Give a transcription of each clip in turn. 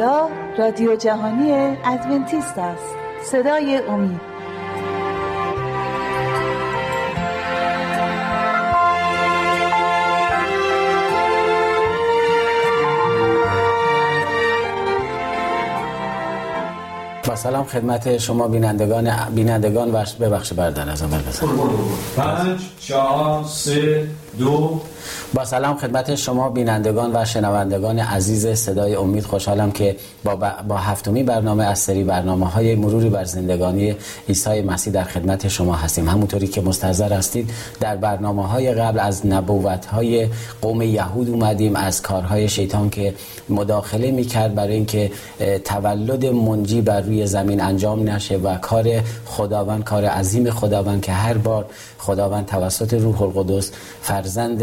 اینجا رادیو جهانی ادونتیست است. صدای امید. با سلام خدمت شما بینندگان بینندگان و ببخش بردن از اول بزن. پنج چهار سه دو. با سلام خدمت شما بینندگان و شنوندگان عزیز صدای امید. خوشحالم که با, با هفتمی برنامه از سری برنامه های مروری بر زندگانی عیسی مسیح در خدمت شما هستیم. همونطوری که مستحضر هستید در برنامه های قبل از نبوت های قوم یهود اومدیم از کارهای شیطان که مداخله می‌کرد برای اینکه تولد منجی بر روی زمین انجام نشه و کار خداوند کار عظیم خداوند که هر بار خداوند توسط روح القدس فرزند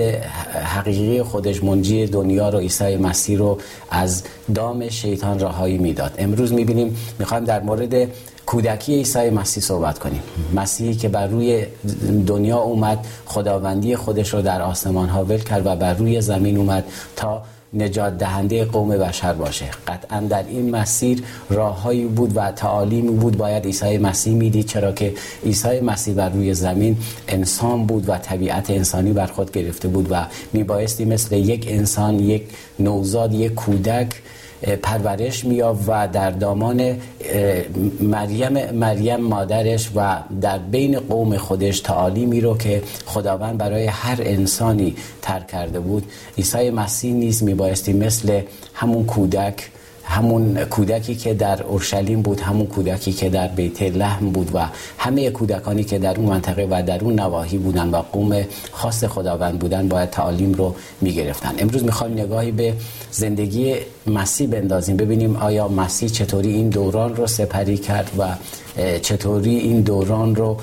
حقیقی خودش منجی دنیا رو عیسی مسیح رو از دام شیطان رهایی می‌داد. امروز می‌بینیم می‌خوایم در مورد کودکی عیسی مسیح صحبت کنیم. مسیحی که بر روی دنیا اومد خداوندی خودش رو در آسمان ها ول کرد و بر روی زمین اومد تا نجات دهنده قوم بشر باشه. قطعا در این مسیر راههایی بود و تعالیمی بود. باید عیسی مسیح می‌دید چرا که عیسی مسیح بر روی زمین انسان بود و طبیعت انسانی بر خود گرفته بود و میبایستی مثل یک انسان یک نوزاد یک کودک پرورش میاب و در دامان مریم مریم مادرش و در بین قوم خودش تعالیمی رو که خداوند برای هر انسانی ترک کرده بود. عیسی مسیح نیز میبایستی مثل همون کودک همون کودکی که در اورشلیم بود همون کودکی که در بیت لحم بود و همه کودکانی که در اون منطقه و در اون نواحی بودن و قوم خاص خداوند بودن باید تعالیم رو می‌گرفتن. امروز می‌خوایم نگاهی به زندگی مسیح بندازیم ببینیم آیا مسیح چطوری این دوران رو سپری کرد و چطوری این دوران رو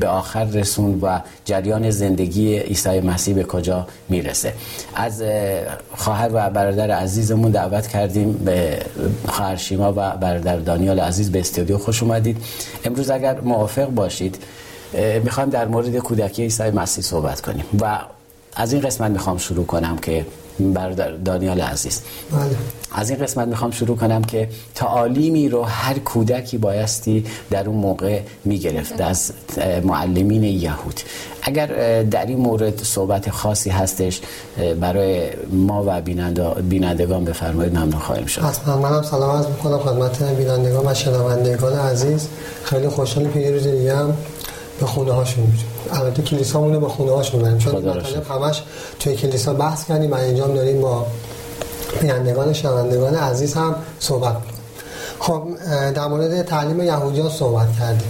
به آخر رسون و جریان زندگی عیسی مسیح به کجا می‌رسه. از خواهر و برادر عزیزمون دعوت کردیم به خواهر شیما و برادر دانیال عزیز به استودیو خوش اومدید. امروز اگر موافق باشید می‌خوایم در مورد کودکی عیسی مسیح صحبت کنیم و از این قسمت می‌خوام شروع کنم که برادر دانیال عزیز. بله. از این قسمت می‌خوام شروع کنم که تعالیمی رو هر کودکی بایستی در اون موقع می‌گرفت از معلمین یهود. اگر در این مورد صحبت خاصی هستش برای ما و بینندگان بفرمایید ممنون خواهیم شد. حتما منم سلام عرض می‌کنم خدمت بینندگان و شنوندگان عزیز. خیلی خوشحالم که یه روز دیگه هم به خونه هاشون البته کلیسامونه به خونه هاشون بریم چون مطالب همش توی کلیسا بحث کردیم. و اینجام داریم با بینندگان شنوندگان عزیز هم صحبت خب در مورد تعلیم یهودیان صحبت کردیم.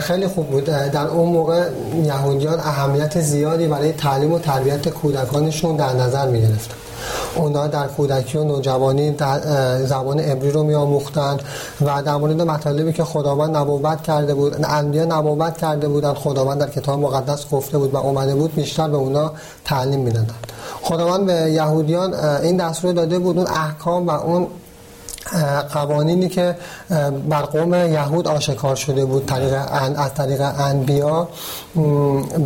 خیلی خوب بود. در اون موقع یهودیان اهمیت زیادی برای تعلیم و تربیت کودکانشون در نظر می گرفتن. اونا در کودکی و نوجوانی در زبان عبری رو میآموختند و در مورد مطالبی که خداوند نبوت کرده بود انبیا نبوت کرده بودند خداوند در کتاب مقدس گفته بود و اومده بود بیشتر به اونا تعلیم می‌دادند. خداوند به یهودیان این دستور داده بود اون احکام و اون قوانینی که بر قوم یهود آشکار شده بود طریق از طریق انبیا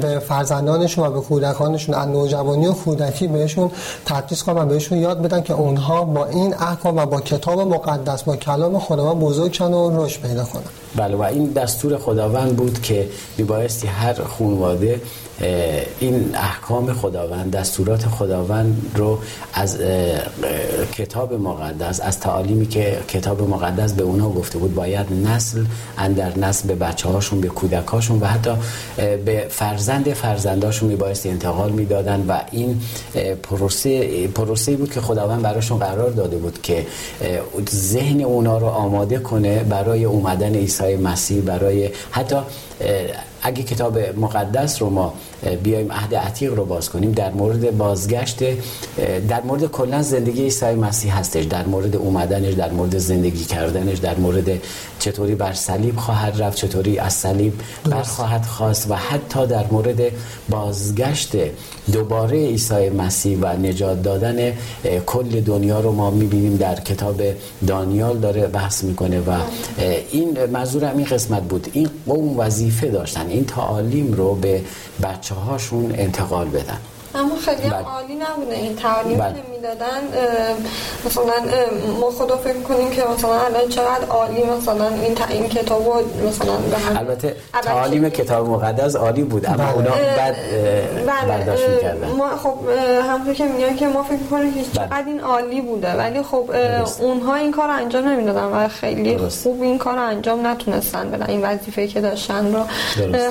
به فرزندانشون و به کودکانشون از نوجوانی و کودکی بهشون تدریس کنن بهشون یاد بدن که اونها با این احکام و با کتاب مقدس با کلام خداوند بزرگ شن و رشد پیدا کنن. بله و این دستور خداوند بود که میبایستی هر خانواده این احکام خداوند دستورات خداوند رو از کتاب مقدس از تعالیمی که کتاب مقدس به اونا گفته بود باید نسل اندر نسل به بچه هاشون به کودکاشون و حتی به فرزند فرزنداشون میبایستی انتقال می‌دادن و این پروسه پروسه بود که خداوند براشون قرار داده بود که ذهن اونا رو آماده کنه برای اومدن عیسی مسیح برای حتی اگه کتاب مقدس رو ما بیایم عهد عتیق رو باز کنیم در مورد بازگشت در مورد کلا زندگی عیسی مسیح هستش در مورد اومدنش در مورد زندگی کردنش در مورد چطوری بر صلیب خواهد رفت چطوری از صلیب بر خواهد خواست و حتی در مورد بازگشت دوباره عیسی مسیح و نجات دادن کل دنیا رو ما می‌بینیم در کتاب دانیال داره بحث می‌کنه و این منظور همین قسمت بود. این قوم وظیفه داشتن این تعالیم رو به بچه هاشون انتقال بدن اما خیلی بله. عالی نبوده این تعالیم بله. دادن مثلا ما خدا فکر کنیم که مثلا الان چقدر عالی مثلا این این کتابو مثلا به البته تعالیم کتاب مقدس عالی بود اما اونا بعد بله. برداشت می‌کردن. ما خب همونطور که میگن که ما فکر کنیم که بله. چقدر این عالی بوده ولی خب اونها این کار انجام نمی‌دادن و خیلی خوب این کار انجام نتونستن بدن این وظیفه که داشتن رو.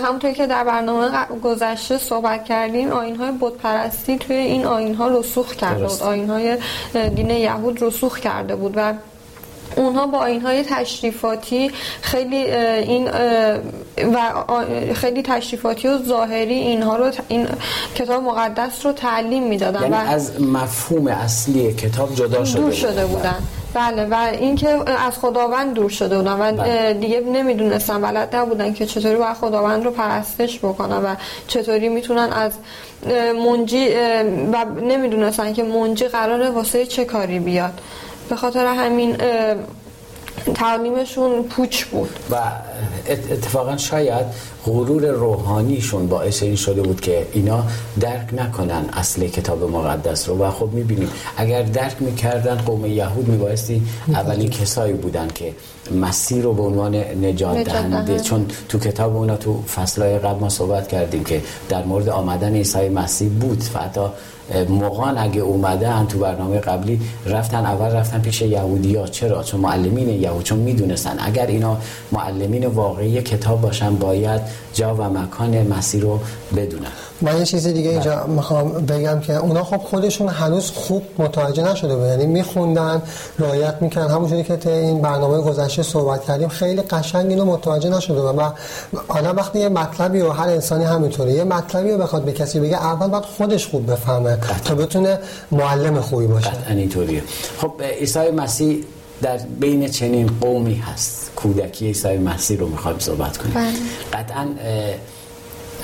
همونطور که در برنامه گذشته صحبت کردیم آین های بود پرستی توی این آین ها رسوخ کرده بود. آین های دین یهود رسوخ کرده بود و اونها با های تشریفاتی خیلی این و خیلی تشریفاتی و ظاهری اینها رو این کتاب مقدس رو تعلیم می‌دادن یعنی و از مفهوم اصلی کتاب جدا شده, دور شده بودن بله و اینکه از خداوند دور شده بودن و بله. دیگه نمی‌دونستن بلد نبودن که چطوری باید خداوند رو پرستش بکنن و چطوری می‌تونن از منجی و نمی‌دونستن که منجی قراره واسه چه کاری بیاد. به خاطر همین تعلیمشون پوچ بود. و اتفاقا شاید غرور روحانیشون باعث این شده بود که اینا درک نکنن اصل کتاب مقدس رو. و خب می‌بینیم اگر درک می‌کردن قوم یهود میبایستی اولین کسایی بودن که مسیر رو به عنوان نجات دهنده. چون تو کتاب اونا تو فصلهای قبل ما صحبت کردیم که در مورد آمدن عیسی مسیح بود. و حتی موقعان اگه اومدن تو برنامه قبلی رفتن اول رفتن پیش یهودی ها. چرا؟ چون معلمین یهود چون می‌دونستن. اگر اینا معلمین واقعی کتاب باشن باید جا و مکان مسیر رو بدونن. من یه چیز دیگه اینجا بله. می‌خوام بگم که اونا خب خودشون هنوز خوب متوجه نشده بود. یعنی میخوندن رایت می‌کنن همونجوری که تا این برنامه گذشته صحبت کردیم خیلی قشنگ اینو متوجه نشده و حالا وقتی یه مطلبی و هر انسانی همینطوره یه مطلبی رو بخواد به کسی بگه اول باید خودش خوب بفهمه. تا بتونه معلم خوبی باشه. قطعا اینطوریه. خب عیسی مسیح در بین چنین قومی هست. کودکی عیسی مسیح رو می‌خوایم صحبت کنیم. بله. قطعا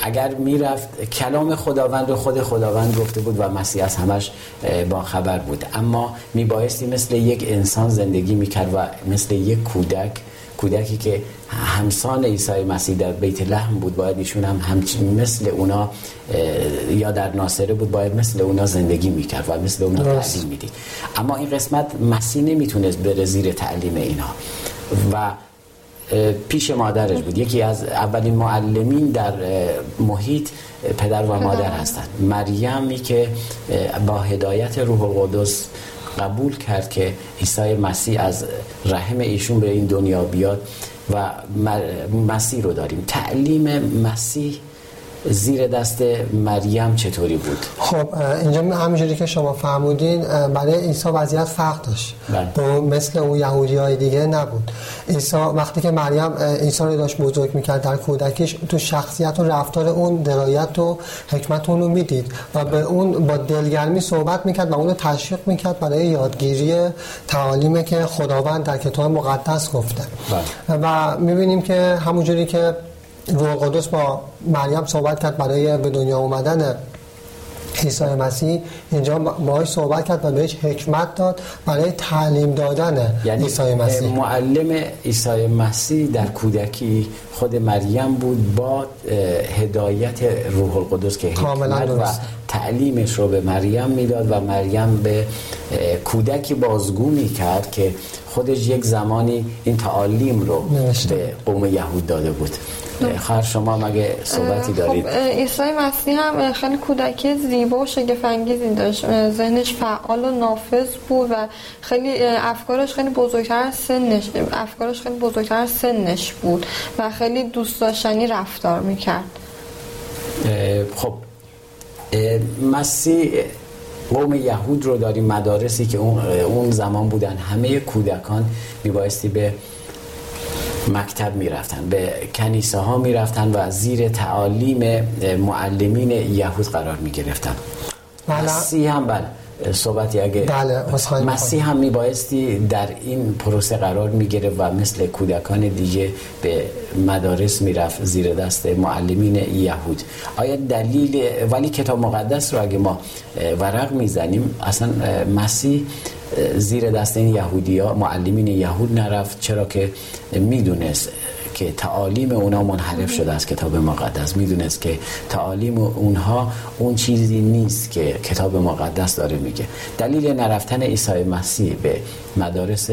اگر می‌رفت کلام خداوند رو خود خداوند گفته بود و مسیح از همش با خبر بود. اما میبایستی مثل یک انسان زندگی می‌کرد و مثل یک کودک کودکی که همسان عیسی مسیح در بیت لحم بود باید ایشون هم همچین مثل اونا یا در ناصره بود باید مثل اونا زندگی می‌کرد و مثل اونا تعلیم می‌دید. اما این قسمت مسیح نمی‌تونست بره زیر تعلیم اینا. و پیش مادرش بود. یکی از اولین معلمین در محیط پدر و مادر هستند. مریمی که با هدایت روح القدس قبول کرد که عیسی مسیح از رحم ایشون به این دنیا بیاد و مسیح رو داریم. تعلیم مسیح زیر دست مریم چطوری بود خب اینجا همینجوری که شما فرمودین برای عیسی وضعیت فرق داشت بله. مثل اون یهودی های دیگه نبود عیسی وقتی که مریم عیسی رو داشت بزرگ می‌کرد در کودکیش تو شخصیت و رفتار اون درایت و حکمت اون رو می‌دید و به اون با دلگرمی صحبت می‌کرد و اون رو تشویق می‌کرد برای یادگیری تعالیمی که خداوند در کتاب مقدس گفته بله. و می‌بینیم که همونجوری که روح قدس با مریم صحبت کرد برای به دنیا اومدن عیسی مسیح. اینجا باهاش صحبت کرد و بهش حکمت داد برای تعلیم دادن یعنی عیسی مسیح. معلم عیسی مسیح در کودکی خود مریم بود با هدایت روح القدس که حکمت و تعلیمش رو به مریم می‌داد و مریم به کودکی بازگو می‌کرد که خودش یک زمانی این تعالیم رو به قوم یهود داده بود. خواهر شما مگه صحبتی دارید؟ خب عیسی مسیح هم خیلی کودکی زیبا و شگفنگیزی داشت. ذهنش فعال و نافذ بود و خیلی افکارش خیلی بزرگتر از سنش افکارش خیلی بزرگتر از سنش بود و خیلی دوست داشتنی رفتار می‌کرد. خب مسیح قوم یهود رو داریم مدارسی که اون زمان بودن همه کودکان میبایستی به مکتب می‌رفتن به کنیسه ها می‌رفتن و زیر تعالیم معلمین یهود قرار می‌گرفتن بله. مسیح هم بله صحبتی اگه بله مسیح هم میبایستی در این پروسه قرار می‌گیره و مثل کودکان دیگه به مدارس می‌رفت زیر دست معلمین یهود. آیا دلیل ولی کتاب مقدس رو اگه ما ورق می‌زنیم اصلا مسیح زیر دست این یهودی ها معلمین یهود نرفت چرا که می‌دونست که تعالیم اونا منحرف شده از کتاب مقدس. می‌دونست که تعالیم اونها اون چیزی نیست که کتاب مقدس داره میگه. دلیل نرفتن عیسی مسیح به مدارس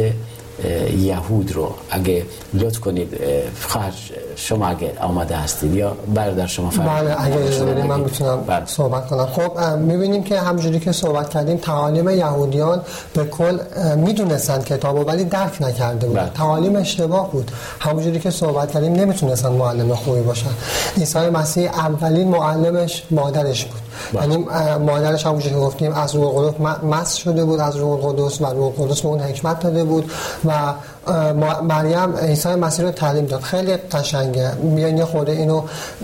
یهود رو اگه لطف کنید خواهر شما اگه آماده هستید یا برادر شما فرمایید بله اگه اجازه بدید من می‌تونم بله. صحبت کنم خب می‌بینیم که همجوری که صحبت کردیم تعالیم یهودیان به کل می‌دونستن کتابو ولی درک نکرده بود بله. تعالیم اشتباه بود همونجوری که صحبت کردیم نمی‌تونستن معلم خوبی باشن عیسی مسیح اولین معلمش مادرش بود بله. یعنی مادرش همونجوری که گفتیم از روح القدس مس شده بود از روح القدس و روح القدس به اون حکمت داده بود و مریم عیسی مسیح رو تعلیم داد خیلی قشنگه بیاین یه خورده اینو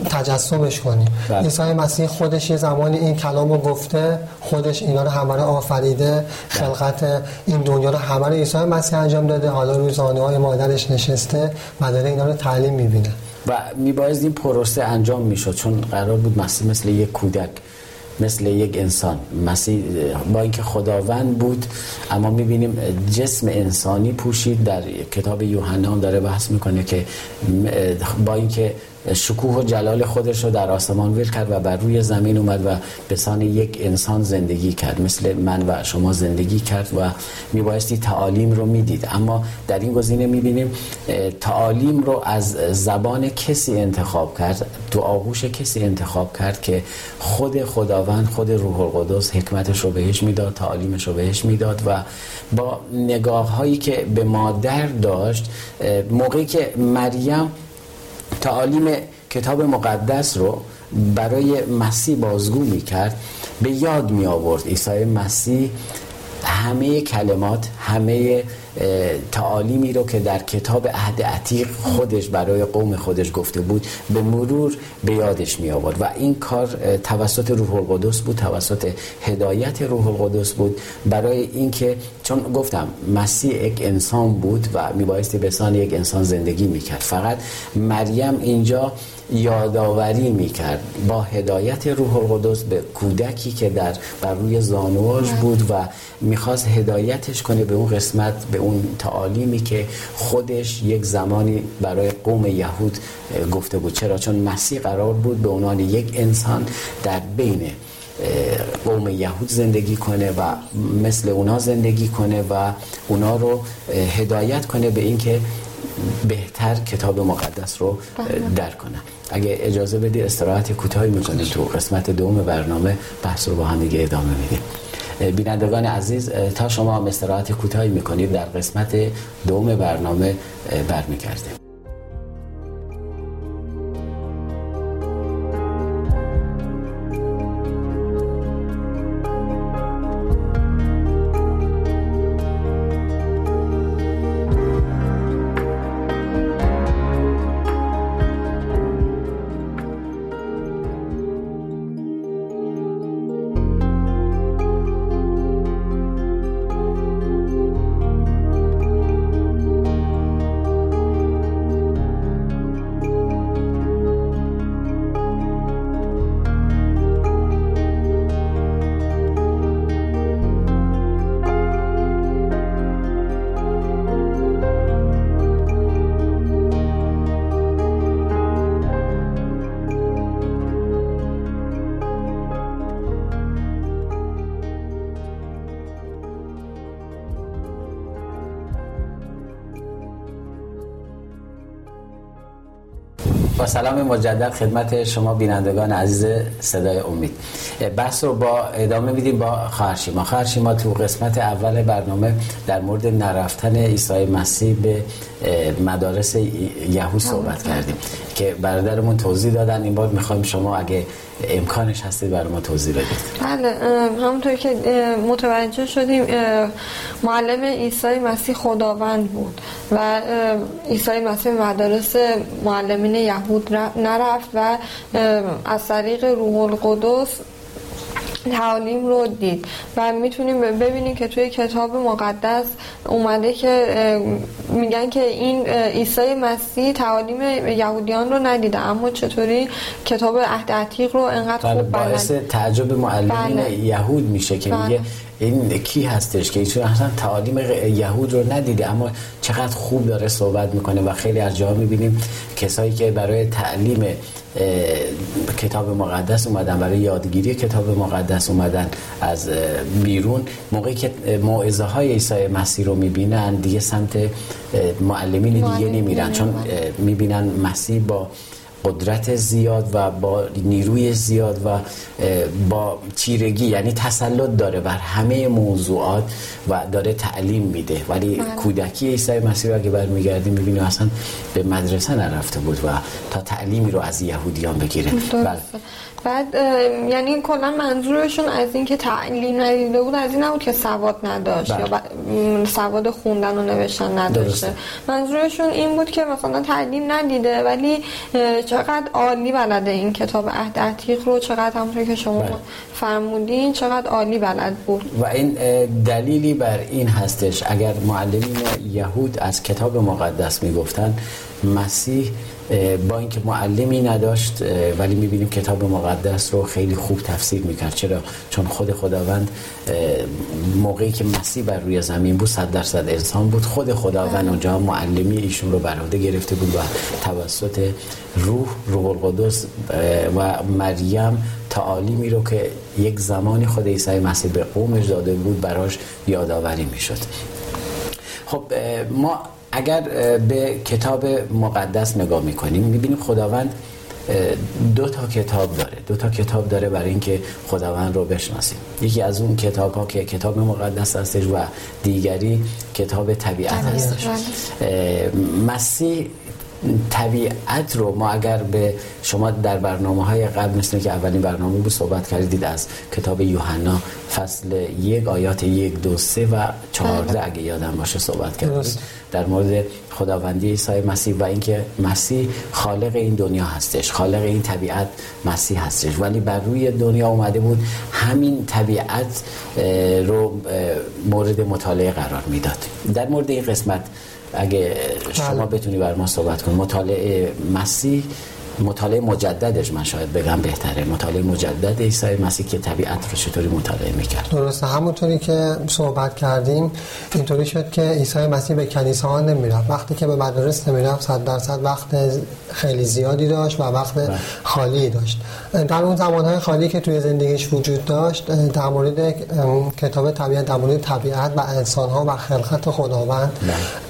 تجسمش کنیم بله. عیسی مسیح خودش یه زمانی این کلام رو گفته خودش اینا رو همه رو آفریده. خلقت این دنیا رو همه رو عیسی مسیح انجام داده حالا روی زانه های مادرش نشسته و داره اینا رو تعلیم می‌بینه و میبایست این پروسه انجام می‌شد چون قرار بود مسیح مثل یک کودک مثل یک انسان. مسیح با اینکه خداوند بود اما می‌بینیم جسم انسانی پوشید. در کتاب یوحنا داره بحث می‌کنه که با اینکه شکوه و جلال خودش رو در آسمان ویل کرد و بر روی زمین اومد و به سان یک انسان زندگی کرد. مثل من و شما زندگی کرد و میبایستی تعالیم رو می‌دید. اما در این گزینه می‌بینیم تعالیم رو از زبان کسی انتخاب کرد تو آغوش کسی انتخاب کرد که خود خداوند خود روح القدس حکمتش رو بهش می‌داد تعالیمش رو بهش می‌داد و با نگاه هایی که به مادر داشت موقعی که مریم تعالیم کتاب مقدس رو برای مسیح بازگو می کرد به یاد می آورد عیسی مسیح همه کلمات همه تعالیمی رو که در کتاب عهد عتیق خودش برای قوم خودش گفته بود به مرور به یادش می آورد و این کار توسط روح القدس بود توسط هدایت روح القدس بود. برای اینکه چون گفتم مسیح یک انسان بود و میبایستی به سان یک انسان زندگی می‌کرد. فقط مریم اینجا یادآوری می‌کرد با هدایت روح القدس به کودکی که در بر روی زانواش بود و می‌خواست هدایتش کنه به اون قسمت به اون تعالیمی که خودش یک زمانی برای قوم یهود گفته بود. چرا؟ چون مسیح قرار بود به عنوان یک انسان در بین قوم یهود زندگی کنه و مثل اونا زندگی کنه و اونا رو هدایت کنه به اینکه بهتر کتاب مقدس رو بله. درک کنن. اگه اجازه بدی استراحت کوتاهی می‌کنیم تو قسمت دوم برنامه. بحث رو با هم دیگه ادامه میدیم. بینندگان عزیز تا شما استراحت کوتاهی می‌کنید در قسمت دوم برنامه برمیگردیم. با سلام مجدد خدمت شما بینندگان عزیز صدای امید. بحث رو با ادامه میدیم با خواهرشیما. خواهرشیما تو قسمت اول برنامه در مورد نرفتن عیسی مسیح به مدارس یهود صحبت کردیم که برادرمون توضیح دادن. این بار می‌خوایم شما اگه امکانش هستید برای ما توضیح بدید؟ بله همونطور که متوجه شدیم معلم عیسی مسیح خداوند بود و عیسی مسیح مدارس معلمین یهود نرفت و از طریق روح القدس تعالیم رو دید و می‌تونیم ببینیم که توی کتاب مقدس اومده که میگن که این عیسی مسیح تعالیم یهودیان رو ندیده اما چطوری کتاب عهد عتیق رو انقدر بله، خوب باعث تعجب معلمین بله. یهود میشه که بله. میگه این کی هستش که ایشون اصلا تعالیم یهود رو ندیده اما چقدر خوب داره صحبت می‌کنه و خیلی از جاها می‌بینیم کسایی که برای تعلیم کتاب مقدس اومدن. برای یادگیری کتاب مقدس اومدن از بیرون. موقعی که موعظه های عیسی مسیح رو می‌بینن دیگه سمت معلمین دیگه نمیرن. چون می‌بینن مسیح با قدرت زیاد و با نیروی زیاد و با چیرگی یعنی تسلط داره بر همه موضوعات و داره تعلیم میده ولی بله. کودکی عیسی مسیح اگه برمیگردیم می‌بینیم اصلا به مدرسه نرفته بود و تا تعلیمی رو از یهودیان بگیره بله. بعد یعنی کلا منظورشون از اینکه تعلیم ندیده بود از این نبود که سواد نداشت بله. یا سواد خوندن و نوشتن نداشته منظورشون این بود که مثلا تعلیم ندیده ولی چقدر عالی بلده این کتاب عهد عتیق رو چقدر همونطور که شما بله. فرمودین چقدر عالی بلد بود و این دلیلی بر این هستش اگر معلمین یهود از کتاب مقدس می‌گفتن مسیح با اینکه معلمی نداشت ولی می‌بینیم کتاب مقدس رو خیلی خوب تفسیر می‌کرد. چرا؟ چون خود خداوند موقعی که مسیح بر روی زمین بود صد درصد انسان بود. خود خداوند اونجا معلمی ایشون رو بر گرفته بود و توسط روح روح القدس و مریم تعالیمی رو که یک زمانی خود عیسی مسیح به قومش داده بود براش یادآوری می‌شد. خب ما اگر به کتاب مقدس نگاه می‌کنیم می‌بینیم خداوند دو تا کتاب داره. دو تا کتاب داره برای اینکه خداوند رو بشناسیم. یکی از اون کتاب ها که کتاب مقدس هستش و دیگری کتاب طبیعت هستش. مسیح طبیعت رو ما اگر به شما در برنامه های قبل مثل که اولین برنامه بود صحبت کردید از کتاب یوحنا فصل یک آیات یک دو سه و چهارده بله. اگه یادم باشه صحبت کردید. در مورد خداوندی عیسی مسیح و اینکه مسیح خالق این دنیا هستش خالق این طبیعت مسیح هستش ولی بر روی دنیا اومده بود همین طبیعت رو مورد مطالعه قرار می‌داد در مورد این قسمت اگه شما بله. بتونی بر ما صحبت کنید مطالعه مسیح مطالعه مجددش من شاید بگم بهتره. مطالعه مجدد عیسی مسیح که طبیعت رو چطوری مطالعه می‌کرد. درسته. همونطوری که صحبت کردیم اینطوری شد که عیسی مسیح به کنیسه ها نمی‌رفت. وقتی که به مدارس نمی‌رفت صد درصد وقت خیلی زیادی داشت و وقت بله. خالی داشت در اون زمانهای خالی که توی زندگیش وجود داشت در مورد کتاب طبیعت در مورد طبیعت و انسان ها و خلقت خداوند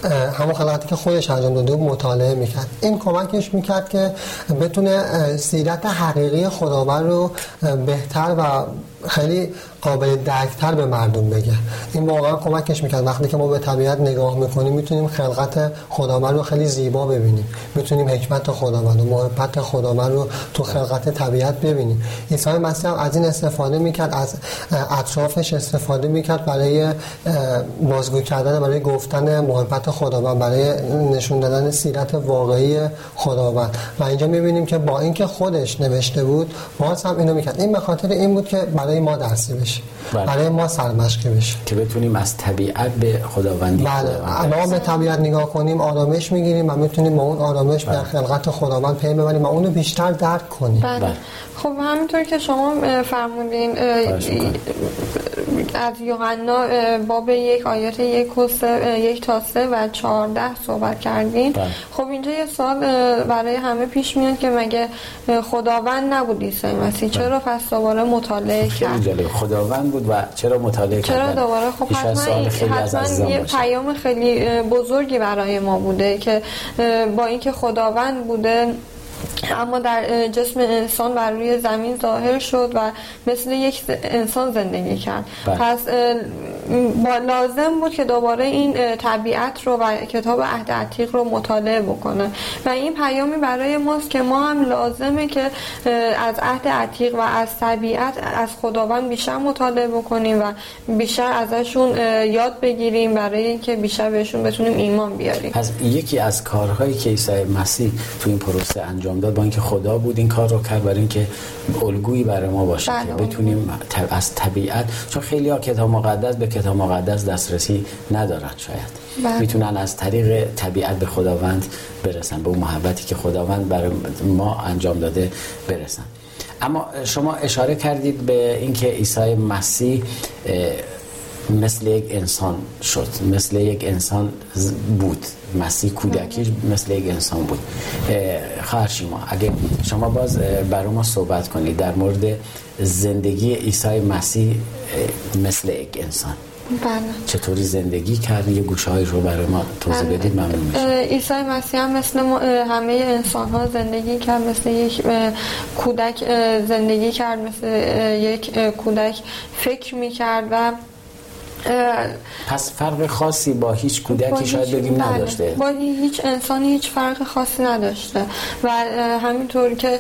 بله. همون خلقتی که خودش انجام داده مطالعه می‌کرد این کمکش می‌کرد که بتونه سیرت حقیقی خداوند رو بهتر و خیلی قابل درکتر به مردم بگه. این واقعا کمکش می‌کرد. وقتی که ما به طبیعت نگاه می‌کنیم می‌تونیم خلقت خداوند رو خیلی زیبا ببینیم. می‌تونیم حکمت خداوند و محبت خداوند رو تو خلقت طبیعت ببینیم. عیسی مسیح از این استفاده می‌کرد از اطرافش استفاده می‌کرد برای بازگو کردن برای گفتن محبت خداوند برای نشون دادن سیرت واقعی خداوند. و اینجا می‌بینیم که با اینکه خودش نوشته بود باز هم اینو می‌کرد. این به خاطر این بود که برای ما درسی بشه بله. برای ما سرمشقی بشه که بتونیم از طبیعت به خداوندی بله ما به طبیعت نگاه کنیم آرامش می‌گیریم و می‌تونیم با اون آرامش بله. به خلقت خداوند پی ببریم و اونو بیشتر درک کنیم بله. بله. خب همینطور که شما فرمودین از یوحنا باب یک آیات یک و سه، یک تا سه و چهارده صحبت کردین بله. خب اینجا یه سال برای همه پیش میاد که مگه خداوند نبود عیسی مسیح؟ چرا پس دوباره مطالعه کرد؟ خداوند بود و چرا مطالعه کرد چرا دوباره؟ خب حتما, حتما یه پیام خیلی بزرگی برای ما بوده که با اینکه خداوند بوده اما در جسم انسان بر روی زمین ظاهر شد و مثل یک انسان زندگی کرد. بله. پس با لازم بود که دوباره این طبیعت رو و کتاب عهد عتیق رو مطالعه بکنه. و این پیامی برای ماست که ما هم لازمه که از عهد عتیق و از طبیعت از خداوند بیشتر مطالعه بکنیم و بیشتر ازشون یاد بگیریم برای اینکه بیشتر بهشون بتونیم ایمان بیاریم. پس یکی از کارهایی که عیسی مسیح تو این پروسه انجام داد با اینکه خدا بود این کار رو کرد برای اینکه الگویی برای ما باشه که بله. بتونیم از طبیعت چون خیلی ها کتاب مقدس به کتاب مقدس دسترسی ندارن شاید بله. می‌تونن از طریق طبیعت به خداوند برسن به اون محبتی که خداوند برای ما انجام داده برسن اما شما اشاره کردید به اینکه عیسی مسیح مثل یک انسان شد مثل یک انسان بود. مسیح کودکی مثل یک انسان بود. خواهر شما اگه شما باز برای ما صحبت کنید در مورد زندگی عیسی مسیح مثل یک انسان. بله. چطوری زندگی کرد یه گوشه رو برای ما توضیح بله. بدید ممنون میشه عیسی مسیح هم مثل همه انسان ها زندگی کرد مثل یک کودک زندگی کرد مثل یک کودک فکر می کرد و پس فرق خاصی با هیچ کودکی شاید بگیم بله. نداشته با هیچ انسانی هیچ فرق خاصی نداشته و همینطور که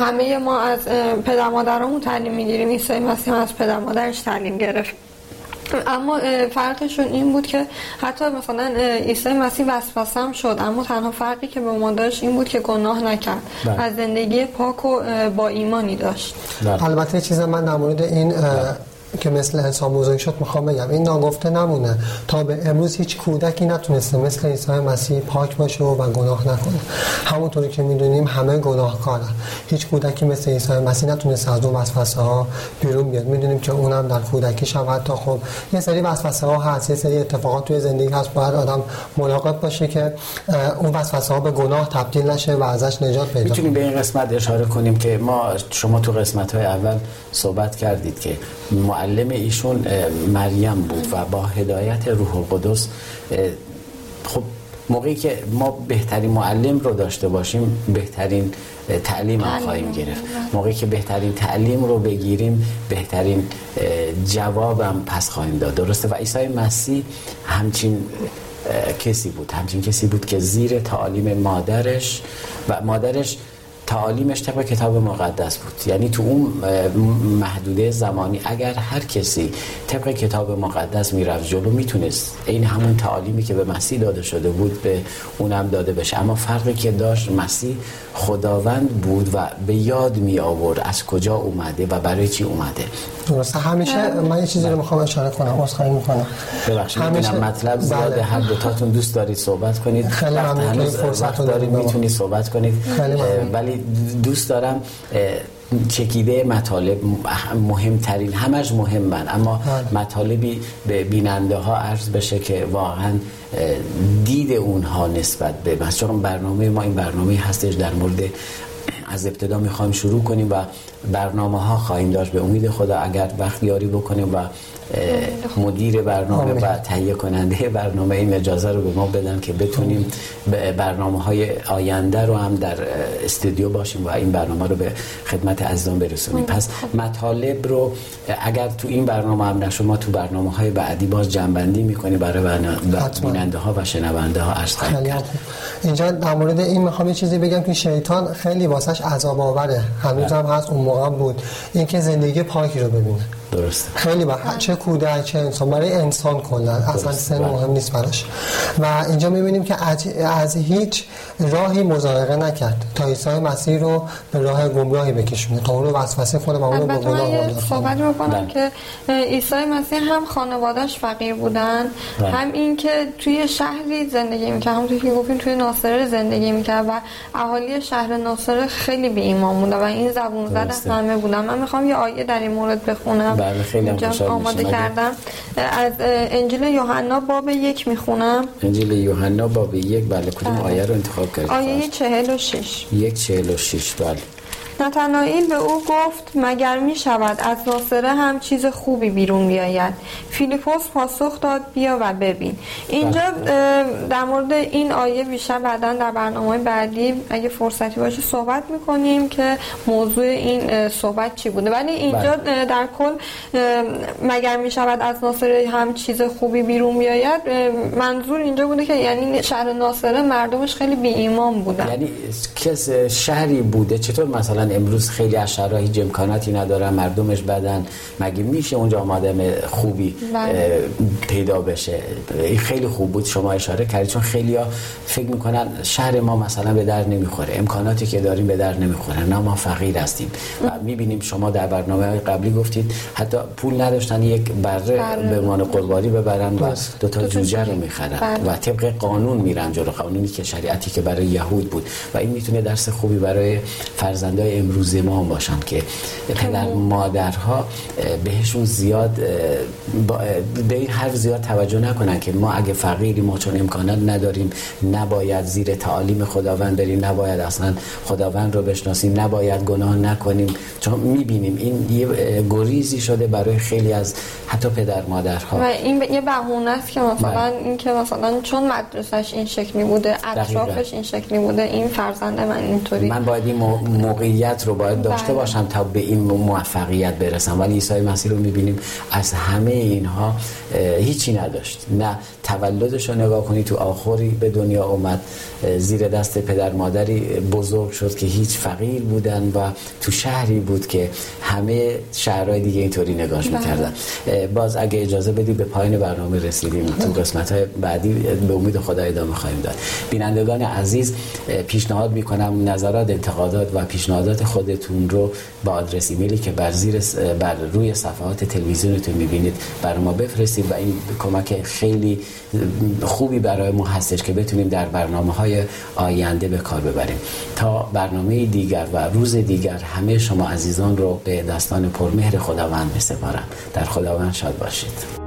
همه ما از پدر مادرامون تعلیم می‌گیریم عیسی مسیح از پدر مادرش تعلیم گرفت اما فرقشون این بود که حتی مثلا عیسی مسیح وسوسه هم شد اما تنها فرقی که به ما داشت این بود که گناه نکرد بله. از زندگی پاک و با ایمانی داشت بله. البته چیز من در مورد این بله. که مثل انسان بزرگ شد می‌خوام بگم. این ناگفته نمونه. تا به امروز هیچ کودکی نتونسته مثل عیسی مسیح پاک باشه و گناه نکنه همونطوری که می‌دونیم همه گناهکارن. هیچ کودکی مثل عیسی مسیح نتونسته از اون وسوسه ها بیرون بیاد. می‌دونیم که اونم در کودکیش هم حتی خب یه سری وسوسه ها هست. یه سری اتفاقات توی زندگی هست. باید آدم ملاقات باشه که اون وسوسه ها به گناه تبدیل نشه و ازش نجات پیدا می‌تونیم به این قسمت اشاره کنیم که ما شما تو قسمت های اول صحبت کردید که معلم ایشون مریم بود و با هدایت روح القدس خب موقعی که ما بهترین معلم رو داشته باشیم بهترین تعلیم هم خواهیم گرفت. موقعی که بهترین تعلیم رو بگیریم بهترین جوابم پس خواهیم داد. درسته؟ و عیسی مسیح همچین کسی بود. همچین کسی بود که زیر تعالیم مادرش و مادرش تعالیمش طبق کتاب مقدس بود. یعنی تو اون محدوده زمانی اگر هر کسی طبق کتاب مقدس می‌رفت جلو می‌تونست این همون تعالیمی که به مسیح داده شده بود به اونم داده بشه. اما فرقی که داشت مسیح خداوند بود و به یاد می آورد از کجا اومده و برای چی اومده. درسته. همیشه من یه چیزی رو می‌خوام اشاره کنم عذرخواهی می‌کنم. ببخشید همیشه مطلب. زیاده بله. هر دو تاتون دوست دارید صحبت کنید. خیلی ممنون. فرصت دارید می‌تونید صحبت کنید. ولی دوست دارم چکیده مطالب مهمترین همش مهمن اما بله. مطالبی به بیننده ها عرض بشه که واقعا دید اونها نسبت به مثلا برنامه ما این برنامه هستش در مورد از ابتدا می‌خوایم شروع کنیم و برنامه ها خواهیم داشت. به امید خدا اگر وقت یاری بکنیم و مدیر برنامه و تهیه کننده برنامه این اجازه رو به ما بدن که بتونیم برنامه های آینده رو هم در استودیو باشیم و این برنامه رو به خدمت عزیزان برسونیم. پس مطالب رو اگر تو این برنامه هم شما تو برنامه های بعدی باز جنبندی می‌کنی برای بیننده ها و شنونده ها عرض اینجا در مورد این می‌خوام چیزی بگم که شیطان خیلی واسش عذاب آوره هنوز هم هست اون موقع بود. اینکه زندگی پاکی رو ببینه. درست خیلی با چه کودک چه انسان برای انسان کلا اصلا سن بله. مهم نیست براش. و اینجا می‌بینیم که از, از هیچ راهی مزارقه نکرد. تا عیسی مسیح رو به راه گمراهی بکشونه. تا اون رو وسوسه کنه و اون رو به گناه وادار صحبت رو کنم بله. که عیسی مسیح هم خانوادهش فقیر بودن. بله. هم این که توی شهری زندگی می‌کرد. همونطور که گفتیم توی ناصره زندگی می‌کرد و اهالی شهر ناصره خیلی به ایمان بودن و این زبون زد همه بودن. من می‌خوام یه آیه در این مورد بخونم. بله خیلی هم آماده کردم. از انجیل یوحنا باب یک می‌خونم. انجیل یوحنا باب یک بله کدوم بله. آیه رو انتخاب کردید آیه چهل و شش. یک چهل و شش بله. نتنائیل به او گفت مگر می شود از ناصره هم چیز خوبی بیرون بیاید؟ فیلیپوس پاسخ داد بیا و ببین. اینجا بله. در مورد این آیه بیشتر بعدا در برنامه بعدی اگه فرصتی باشه صحبت می‌کنیم که موضوع این صحبت چی بوده. ولی اینجا بله. در کل مگر می‌شود از ناصره هم چیز خوبی بیرون بیاید؟ منظور اینجا بوده که یعنی شهر ناصره مردمش خیلی بی ایمان بودن. یعنی کس شهری بوده چطور مثلا امروز خیلی از شهرها هیچ امکاناتی ندارن مردمش بدن. مگه میشه اونجا آدم خوبی بله. پیدا بشه؟ خیلی خوب بود شما اشاره کردید چون خیلی ها فکر می‌کنن شهر ما مثلا به در نمی‌خوره. امکاناتی که داریم به در نمی‌خوره. نه ما فقیر هستیم. و می‌بینیم شما در برنامه قبلی گفتید حتی پول نداشتن یک بره بله. به مان قربانی ببرن و دو تا جوجه رو می‌خرن. بله. و طبق قانون میرن جلو قانونی که شریعتی که برای یهود بود. و این می‌تونه درس خوبی برای فرزندای امروز ما هم باشن که پدر مادرها بهشون زیاد به این حرف زیاد توجه نکنن که ما اگه فقیری ما چون امکانات نداریم نباید زیر تعالیم خداوند بریم نباید اصلا خداوند رو بشناسیم نباید گناه نکنیم. چون می‌بینیم این یه گریزی شده برای خیلی از حتی پدر مادرها. و این یه بهونه است که مثلا بله. این که مثلا چون مدرسش این شکلی بوده اطرافش این شکلی بوده این فرزند من اینطوری من باید این موقعیت رو باید داشته بله. باشم تا به این موفقیت برسم. ولی عیسی مسیح رو می‌بینیم از همه اینها هیچی نداشت. نه تولدش رو نگاه کنی تو آخری به دنیا اومد. زیر دست پدر مادری بزرگ شد که هیچ فقیر بودن و تو شهری بود که همه شهرهای دیگه اینطوری نگاش بله. می‌کردن. باز اگه اجازه بدی به پایین برنامه رسیدیم. تو قسمت های بعدی به امید خدا ادامه خواهیم داد. بینندگان عزیز پیشنهاد می‌کنم نظرات انتقادات و پیشنهادات خودتون رو با آدرس ایمیلی که بر زیر بر روی صفحات تلویزیونتون می‌بینید بر ما بفرستید و این کمک خیلی خوبی برای ما هستش که بتونیم در برنامه های آینده به کار ببریم. تا برنامه دیگر و روز دیگر همه شما عزیزان رو به دستان پرمهر خداوند بسپارم در خداوند شاد باشید.